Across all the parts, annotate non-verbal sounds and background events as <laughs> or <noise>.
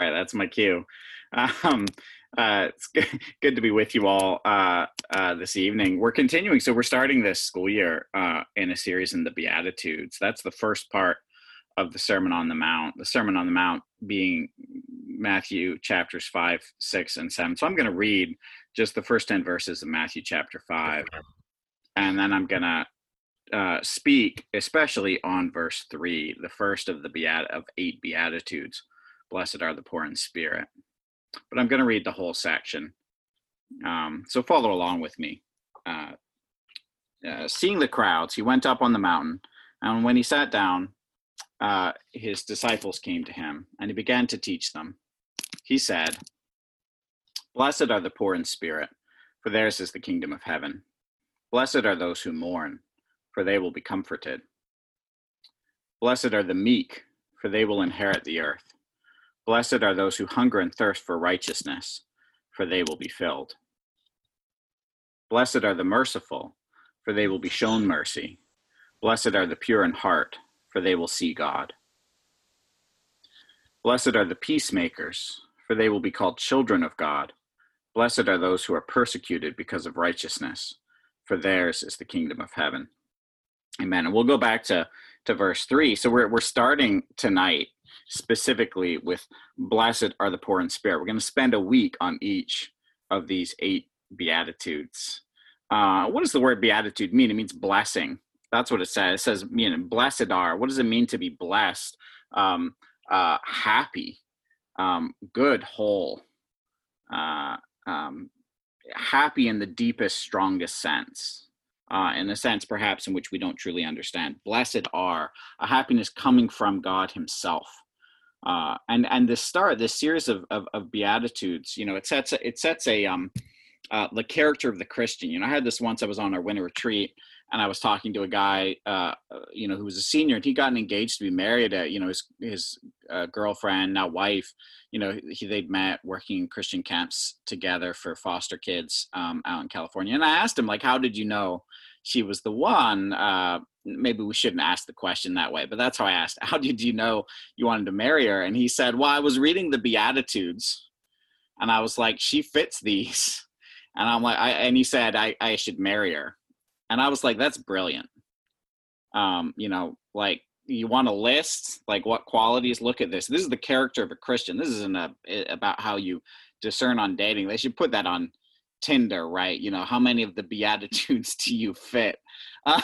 right, that's my cue. Um, uh, it's good, <laughs> good to be with you all uh, uh, this evening. We're continuing, so we're starting this school year uh, in a series in the Beatitudes. That's the first part of the Sermon on the Mount. The Sermon on the Mount being Matthew chapters five, six, and seven. So I'm going to read just the first ten verses of Matthew chapter five, and then I'm going to uh, speak especially on verse three, the first of the beat of eight beatitudes. Blessed are the poor in spirit. But I'm going to read the whole section. Um, so follow along with me. Uh, uh, seeing the crowds, he went up on the mountain, and when he sat down, uh, his disciples came to him, and he began to teach them. He said, Blessed are the poor in spirit, for theirs is the kingdom of heaven. Blessed are those who mourn, for they will be comforted. Blessed are the meek, for they will inherit the earth. Blessed are those who hunger and thirst for righteousness, for they will be filled. Blessed are the merciful, for they will be shown mercy. Blessed are the pure in heart, for they will see God. Blessed are the peacemakers, for they will be called children of God. Blessed are those who are persecuted because of righteousness, for theirs is the kingdom of heaven. Amen. And we'll go back to, to verse three. So we're, we're starting tonight specifically with blessed are the poor in spirit. We're going to spend a week on each of these eight beatitudes. Uh, what does the word beatitude mean? It means blessing. That's what it says. It says, you know, blessed are. What does it mean to be blessed? Um, uh, happy, um, good, whole, uh, um, happy in the deepest, strongest sense. Uh, in a sense, perhaps in which we don't truly understand. Blessed are a happiness coming from God Himself. Uh, and and the start, this series of, of, of beatitudes, you know, it sets it sets a um, uh, the character of the Christian. You know, I had this once. I was on our winter retreat, and I was talking to a guy, uh, you know, who was a senior, and he gotten engaged to be married. To, you know, his his uh, girlfriend, now wife, you know, he, they'd met working in Christian camps together for foster kids um, out in California. And I asked him, like, how did you know she was the one? Uh, maybe we shouldn't ask the question that way, but that's how I asked. How did you know you wanted to marry her? And he said, well, I was reading the Beatitudes, and I was like, she fits these. And I'm like, I, and he said, I, I should marry her. And I was like, that's brilliant. Um, you know, like you want a list, like what qualities? Look at this. This is the character of a Christian. This isn't a, about how you discern on dating. They should put that on Tinder, right? You know, how many of the Beatitudes do you fit? <laughs>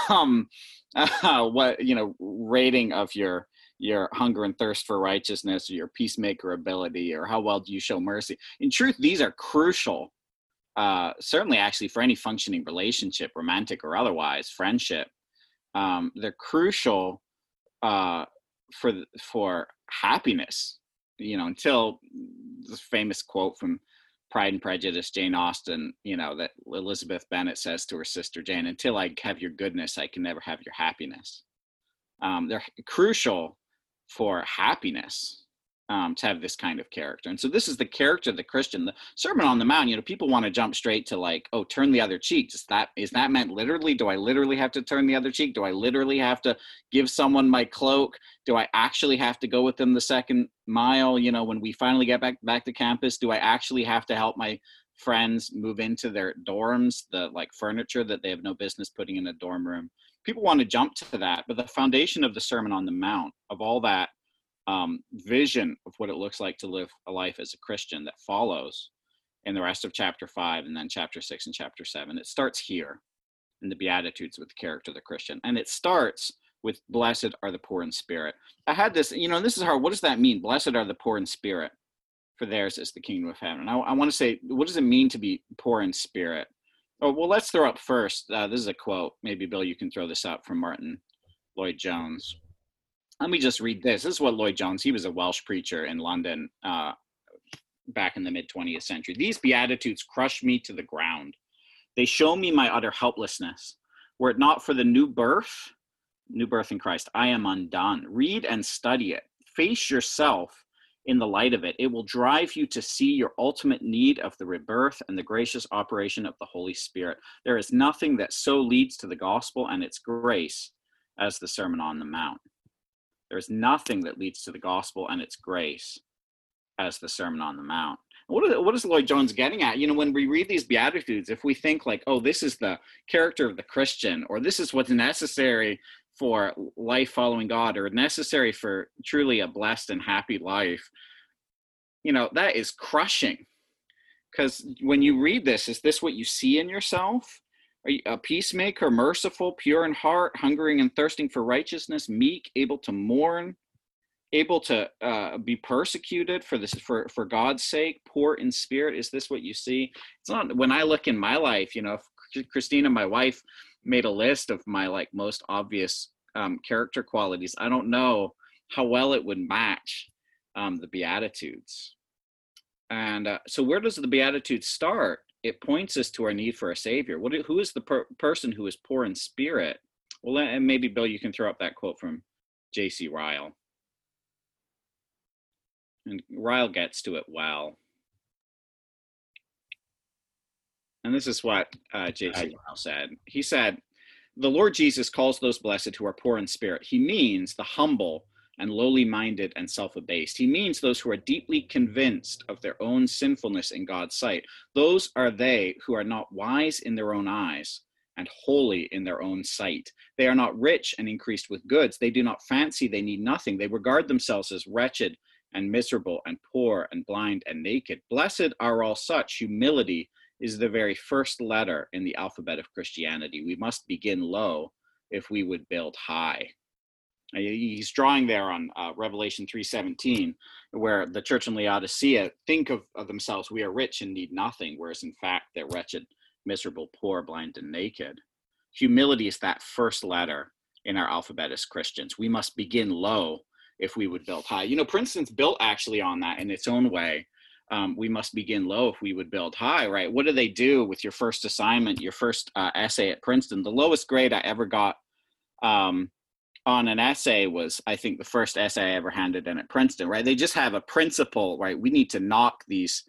Um, uh, <laughs> what you know, rating of your your hunger and thirst for righteousness, or your peacemaker ability, or how well do you show mercy? In truth, these are crucial uh, certainly actually for any functioning relationship, romantic or otherwise, friendship, um, they're crucial uh, for for happiness. You know, until the famous quote from Pride and Prejudice, Jane Austen, you know, that Elizabeth Bennet says to her sister Jane, until I have your goodness, I can never have your happiness. Um, they're crucial for happiness um, to have this kind of character. And so this is the character of the Christian. The Sermon on the Mount, you know, people want to jump straight to like, oh, turn the other cheek. Is that is that meant literally? Do I literally have to turn the other cheek? Do I literally have to give someone my cloak? Do I actually have to go with them the second mile? You know, when we finally get back back to campus, do I actually have to help my friends move into their dorms, the like furniture that they have no business putting in a dorm room? People want to jump to that, but the foundation of the Sermon on the Mount, of all that um, vision of what it looks like to live a life as a Christian that follows in the rest of chapter five and then chapter six and chapter seven. It starts here in the Beatitudes with the character of the Christian. And it starts with blessed are the poor in spirit. I had this, you know, this is hard. What does that mean? Blessed are the poor in spirit, for theirs is the kingdom of heaven. And I, I want to say, what does it mean to be poor in spirit? Oh, well, let's throw up first. Uh, this is a quote. Maybe, Bill, you can throw this up from Martyn Lloyd-Jones let me just read this. This is what Lloyd Jones, he was a Welsh preacher in London uh, back in the mid 20th century. These Beatitudes crush me to the ground. They show me my utter helplessness. Were it not for the new birth, new birth in Christ, I am undone. Read and study it. Face yourself in the light of it. It will drive you to see your ultimate need of the rebirth and the gracious operation of the Holy Spirit. There is nothing that so leads to the gospel and its grace as the Sermon on the Mount. There's nothing that leads to the gospel and its grace as the Sermon on the Mount. What is, what is Lloyd Jones getting at? You know, when we read these Beatitudes, if we think like, oh, this is the character of the Christian, or this is what's necessary for life following God, or necessary for truly a blessed and happy life, you know, that is crushing. Because when you read this, is this what you see in yourself? A peacemaker, merciful, pure in heart, hungering and thirsting for righteousness, meek, able to mourn, able to uh, be persecuted for this for for God's sake, poor in spirit? Is this what you see? It's not. When I look in my life, you know, Christina, my wife, made a list of my like most obvious um, character qualities, I don't know how well it would match um, the Beatitudes. And uh, so, where does the Beatitudes start? It points us to our need for a savior. What, who is the per- person who is poor in spirit? Well, and maybe Bill, you can throw up that quote from J.C. Ryle. And Ryle gets to it well. And this is what uh, J.C. Ryle said. He said, The Lord Jesus calls those blessed who are poor in spirit. He means the humble and lowly minded and self abased. He means those who are deeply convinced of their own sinfulness in God's sight. Those are they who are not wise in their own eyes and holy in their own sight. They are not rich and increased with goods. They do not fancy they need nothing. They regard themselves as wretched and miserable and poor and blind and naked. Blessed are all such. Humility is the very first letter in the alphabet of Christianity. We must begin low if we would build high. Uh, he's drawing there on uh, revelation 3.17 where the church in laodicea think of, of themselves we are rich and need nothing whereas in fact they're wretched miserable poor blind and naked. Humility is that first letter in our alphabet as christians. We must begin low if we would build high. You know princeton's built actually on that in its own way. Um, we must begin low if we would build high right? What do they do with your first assignment your first uh, essay at princeton? The lowest grade i ever got um, on an essay was i think the first essay i ever handed in at princeton right? They just have a principle right? We need to knock these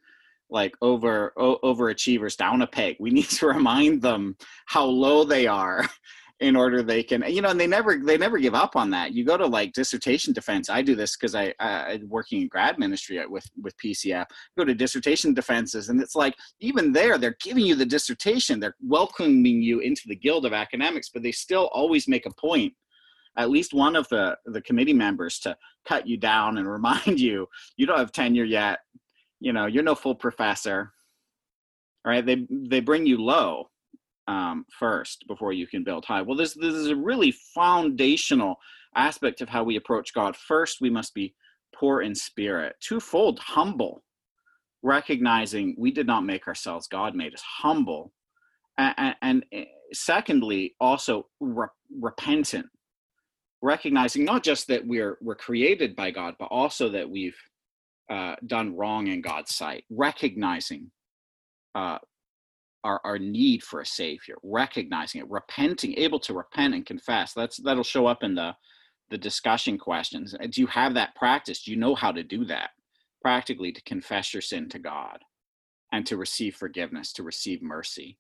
like over o- overachievers down a peg. We <laughs> need to remind them how low they are <laughs> in order they can you know and they never they never give up on that. You go to like dissertation defense. I do this because i i working in grad ministry uh, with with pcf go to dissertation defenses and it's like even there they're giving you the dissertation. They're welcoming you into the guild of academics but they still always make a point at least one of the the committee members to cut you down and <laughs> remind you you don't have tenure yet. You know you're no full professor. Right? They they bring you low um, first before you can build high. Well this this is a really foundational aspect of how we approach god. First we must be poor in spirit. Twofold humble. Recognizing we did not make ourselves god made us humble. And, and, and eh, secondly also re- repentant recognizing not just that we're we're created by God, but also that we've uh, done wrong in God's sight. Recognizing uh, our our need for a Savior, recognizing it, repenting, able to repent and confess. That's that'll show up in the the discussion questions. Do you have that practice? Do you know how to do that practically to confess your sin to God and to receive forgiveness, to receive mercy,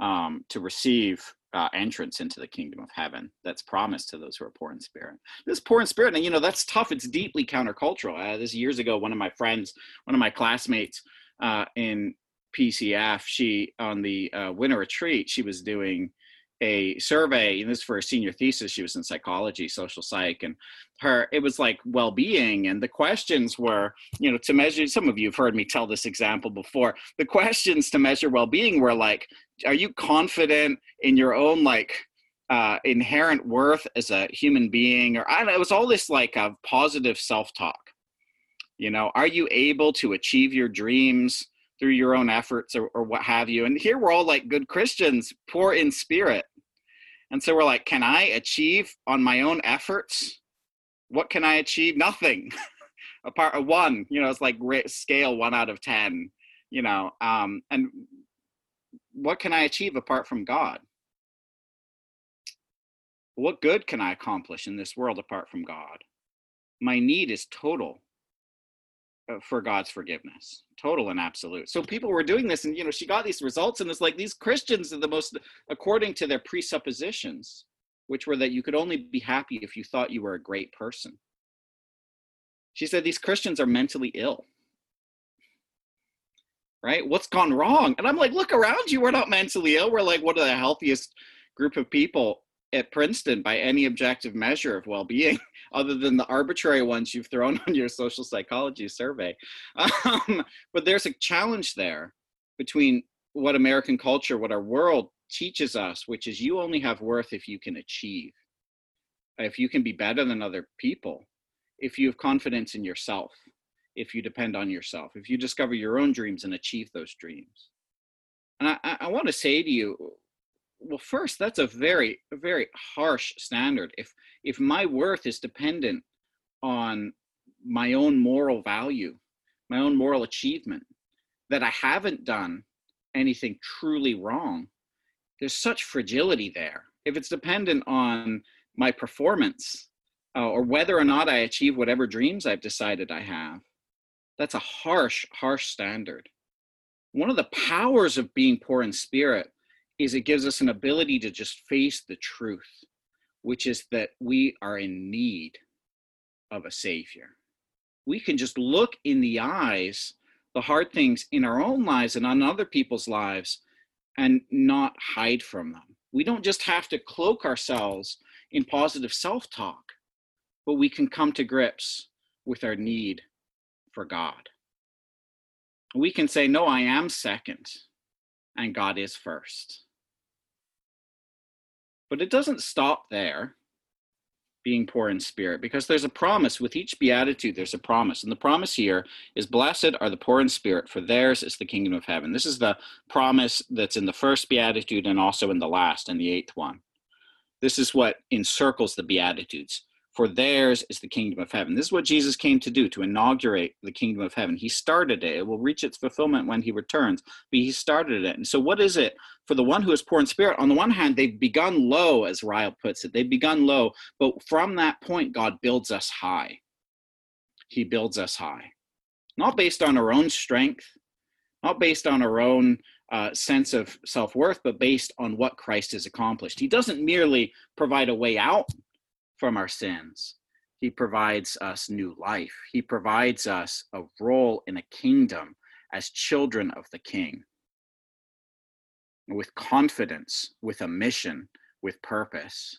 um, to receive uh, entrance into the kingdom of heaven that's promised to those who are poor in spirit. This poor in spirit, and you know that's tough. It's deeply countercultural. Uh, this years ago, one of my friends, one of my classmates uh, in PCF, she on the uh, winter retreat, she was doing a survey and this is for a senior thesis she was in psychology social psych and her it was like well-being and the questions were you know to measure some of you have heard me tell this example before the questions to measure well-being were like are you confident in your own like uh, inherent worth as a human being or i it was all this like of positive self-talk you know are you able to achieve your dreams through your own efforts or, or what have you. And here we're all like good Christians, poor in spirit. And so we're like, can I achieve on my own efforts? What can I achieve? Nothing. <laughs> Apart of one, you know, it's like scale one out of 10, you know, um, and what can I achieve apart from God? What good can I accomplish in this world apart from God? My need is total uh, for God's forgiveness, total and absolute. So people were doing this, and you know, she got these results, and it's like these Christians are the most, according to their presuppositions, which were that you could only be happy if you thought you were a great person. She said these Christians are mentally ill. Right? What's gone wrong? And I'm like, look around you. We're not mentally ill. We're like one of the healthiest group of people at Princeton by any objective measure of well-being, <laughs> other than the arbitrary ones you've thrown on your social psychology survey. Um, but there's a challenge there between what American culture, what our world teaches us, which is you only have worth if you can achieve, if you can be better than other people, if you have confidence in yourself, if you depend on yourself, if you discover your own dreams and achieve those dreams. And I, I want to say to you, well, first, that's a very, very harsh standard. If if my worth is dependent on my own moral value, my own moral achievement, that I haven't done anything truly wrong, there's such fragility there. If it's dependent on my performance uh, or whether or not I achieve whatever dreams I've decided I have, that's a harsh, harsh standard. One of the powers of being poor in spirit is it gives us an ability to just face the truth, which is that we are in need of a savior. We can just look in the eyes the hard things in our own lives and on other people's lives and not hide from them. We don't just have to cloak ourselves in positive self talk, but we can come to grips with our need for God. We can say, No, I am second, and God is first. But it doesn't stop there being poor in spirit because there's a promise with each beatitude there's a promise and the promise here is blessed are the poor in spirit for theirs is the kingdom of heaven this is the promise that's in the first beatitude and also in the last and the eighth one this is what encircles the beatitudes for theirs is the kingdom of heaven. This is what Jesus came to do, to inaugurate the kingdom of heaven. He started it. It will reach its fulfillment when he returns, but he started it. And so, what is it for the one who is poor in spirit? On the one hand, they've begun low, as Ryle puts it. They've begun low, but from that point, God builds us high. He builds us high. Not based on our own strength, not based on our own uh, sense of self worth, but based on what Christ has accomplished. He doesn't merely provide a way out from our sins. He provides us new life. He provides us a role in a kingdom as children of the King with confidence, with a mission, with purpose.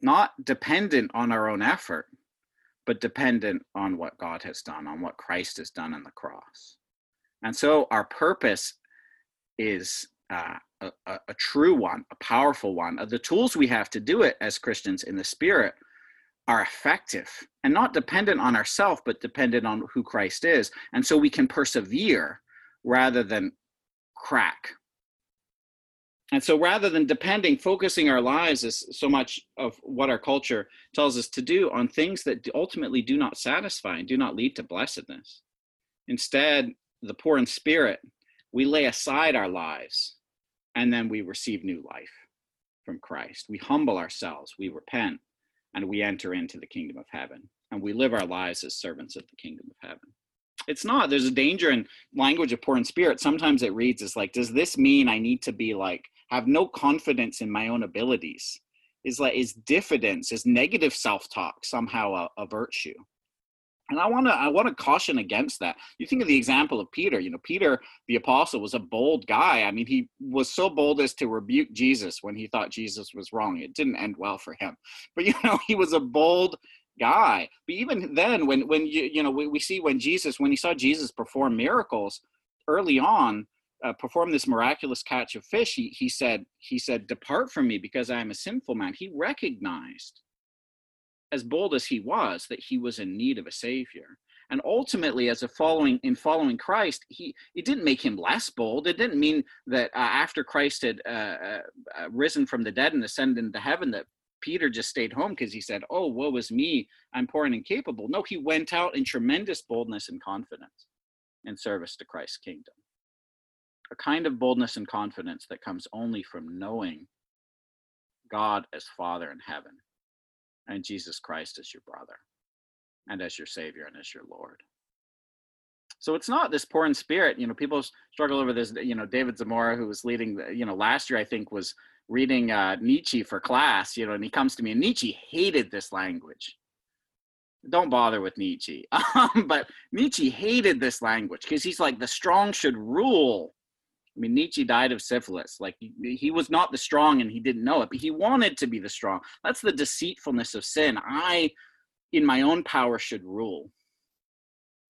Not dependent on our own effort, but dependent on what God has done, on what Christ has done on the cross. And so our purpose is uh, a, a, true one, a powerful one. Uh, the tools we have to do it as Christians in the Spirit are effective and not dependent on ourselves, but dependent on who Christ is. And so we can persevere rather than crack. And so rather than depending, focusing our lives is so much of what our culture tells us to do on things that ultimately do not satisfy and do not lead to blessedness. Instead, the poor in spirit, we lay aside our lives and then we receive new life from Christ. We humble ourselves, we repent, and we enter into the kingdom of heaven. And we live our lives as servants of the kingdom of heaven. It's not, there's a danger in language of poor in spirit. Sometimes it reads as like, does this mean I need to be like, have no confidence in my own abilities? Is like, is diffidence, is negative self talk somehow a, a virtue? And I want to I want to caution against that. You think of the example of Peter. You know, Peter the apostle was a bold guy. I mean, he was so bold as to rebuke Jesus when he thought Jesus was wrong. It didn't end well for him. <laughs> But you know, he was a bold guy. But even then, when when you you know we, we see when Jesus when he saw Jesus perform miracles early on, uh, perform this miraculous catch of fish, he he said he said, "Depart from me, because I am a sinful man." He recognized as bold as he was, that he was in need of a savior. And ultimately, as a following in following Christ, he it didn't make him less bold. It didn't mean that uh, after Christ had uh, uh, uh, risen from the dead and ascended into heaven, that Peter just stayed home because he said, "Oh, woe is me! I'm poor and incapable." No, he went out in tremendous boldness and confidence in service to Christ's kingdom. A kind of boldness and confidence that comes only from knowing God as Father in heaven and Jesus Christ as your brother and as your Savior and as your Lord. So it's not this poor in spirit. You know, people struggle over this. You know, David Zamora, who was leading, the, you know, last year I think was reading uh, Nietzsche for class. You know, and he comes to me, and Nietzsche hated this language. don't bother with Nietzsche. <laughs> But Nietzsche hated this language because he's like, the strong should rule. I mean, Nietzsche died of syphilis. Like, he, he was not the strong and he didn't know it, but he wanted to be the strong. That's the deceitfulness of sin. I, in my own power, should rule.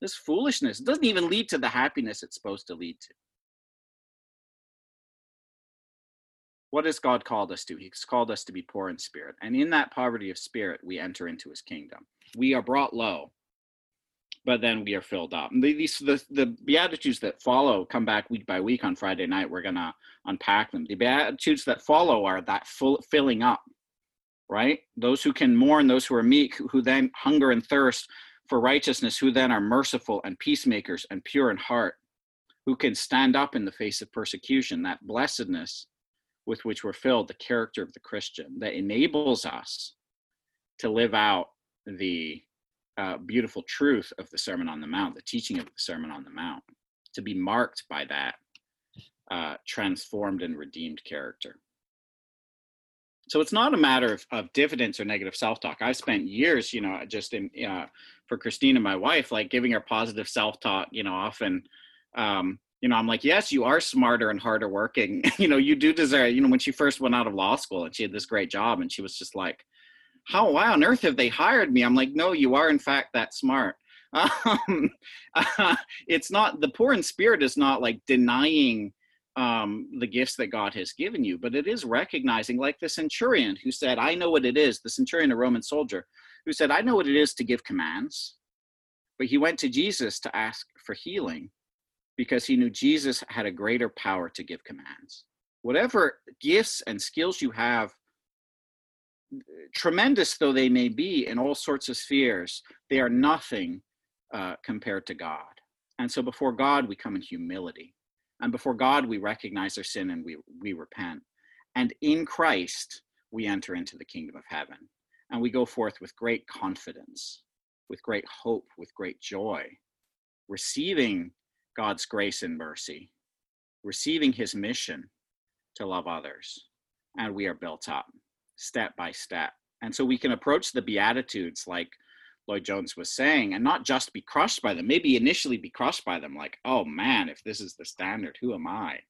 This foolishness doesn't even lead to the happiness it's supposed to lead to. What has God called us to? He's called us to be poor in spirit. And in that poverty of spirit, we enter into his kingdom. We are brought low, but then we are filled up. And these the, the beatitudes that follow come back week by week on Friday night. We're gonna unpack them. The beatitudes that follow are that full, filling up, right? Those who can mourn, those who are meek, who then hunger and thirst for righteousness, who then are merciful and peacemakers and pure in heart, who can stand up in the face of persecution. That blessedness with which we're filled, the character of the Christian that enables us to live out the uh, beautiful truth of the Sermon on the Mount, the teaching of the Sermon on the Mount, to be marked by that uh, transformed and redeemed character. So it's not a matter of, of dividends or negative self-talk. I spent years, you know, just in uh, for Christina, my wife, like giving her positive self-talk, you know, often um, you know, I'm like, yes, you are smarter and harder working. <laughs> you know, you do deserve, you know, when she first went out of law school and she had this great job and she was just like, how, why on earth have they hired me? I'm like, no, you are in fact that smart. <laughs> Um, uh, <laughs> it's not, the poor in spirit is not like denying um, the gifts that God has given you, but it is recognizing, like the centurion who said, I know what it is, the centurion, a Roman soldier, who said, I know what it is to give commands, but he went to Jesus to ask for healing because he knew Jesus had a greater power to give commands. Whatever gifts and skills you have, tremendous though they may be in all sorts of spheres, they are nothing uh, compared to God. And so before God, we come in humility. And before God, we recognize our sin and we, we repent. And in Christ, we enter into the kingdom of heaven. And we go forth with great confidence, with great hope, with great joy, receiving God's grace and mercy, receiving his mission to love others, and we are built up step by step. And so we can approach the Beatitudes like Lloyd Jones was saying, and not just be crushed by them, maybe initially be crushed by them, like, oh man, if this is the standard, who am I?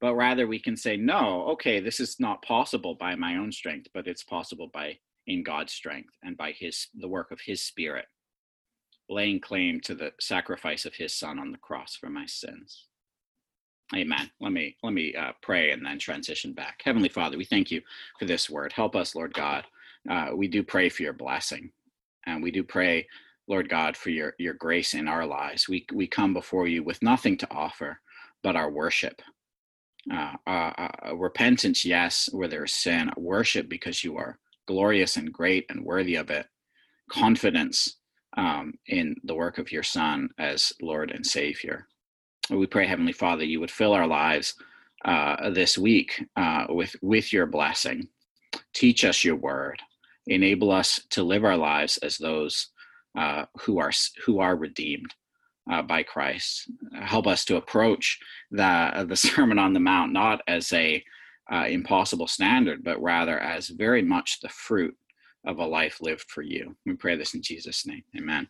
But rather we can say, no, okay, this is not possible by my own strength, but it's possible by in God's strength and by his the work of his spirit laying claim to the sacrifice of his son on the cross for my sins. Amen. Let me let me uh, pray and then transition back. Heavenly Father, we thank you for this word. Help us, Lord God. Uh, we do pray for your blessing, and we do pray, Lord God, for your your grace in our lives. We we come before you with nothing to offer but our worship. Uh, uh, uh repentance, yes, where there is sin. Worship because you are glorious and great and worthy of it. Confidence um, in the work of your Son as Lord and Savior. We pray, Heavenly Father, you would fill our lives uh, this week uh, with with your blessing. Teach us your word. Enable us to live our lives as those uh, who are who are redeemed uh, by Christ. Help us to approach the the <laughs> Sermon on the Mount not as a uh, impossible standard, but rather as very much the fruit of a life lived for you. We pray this in Jesus' name. Amen.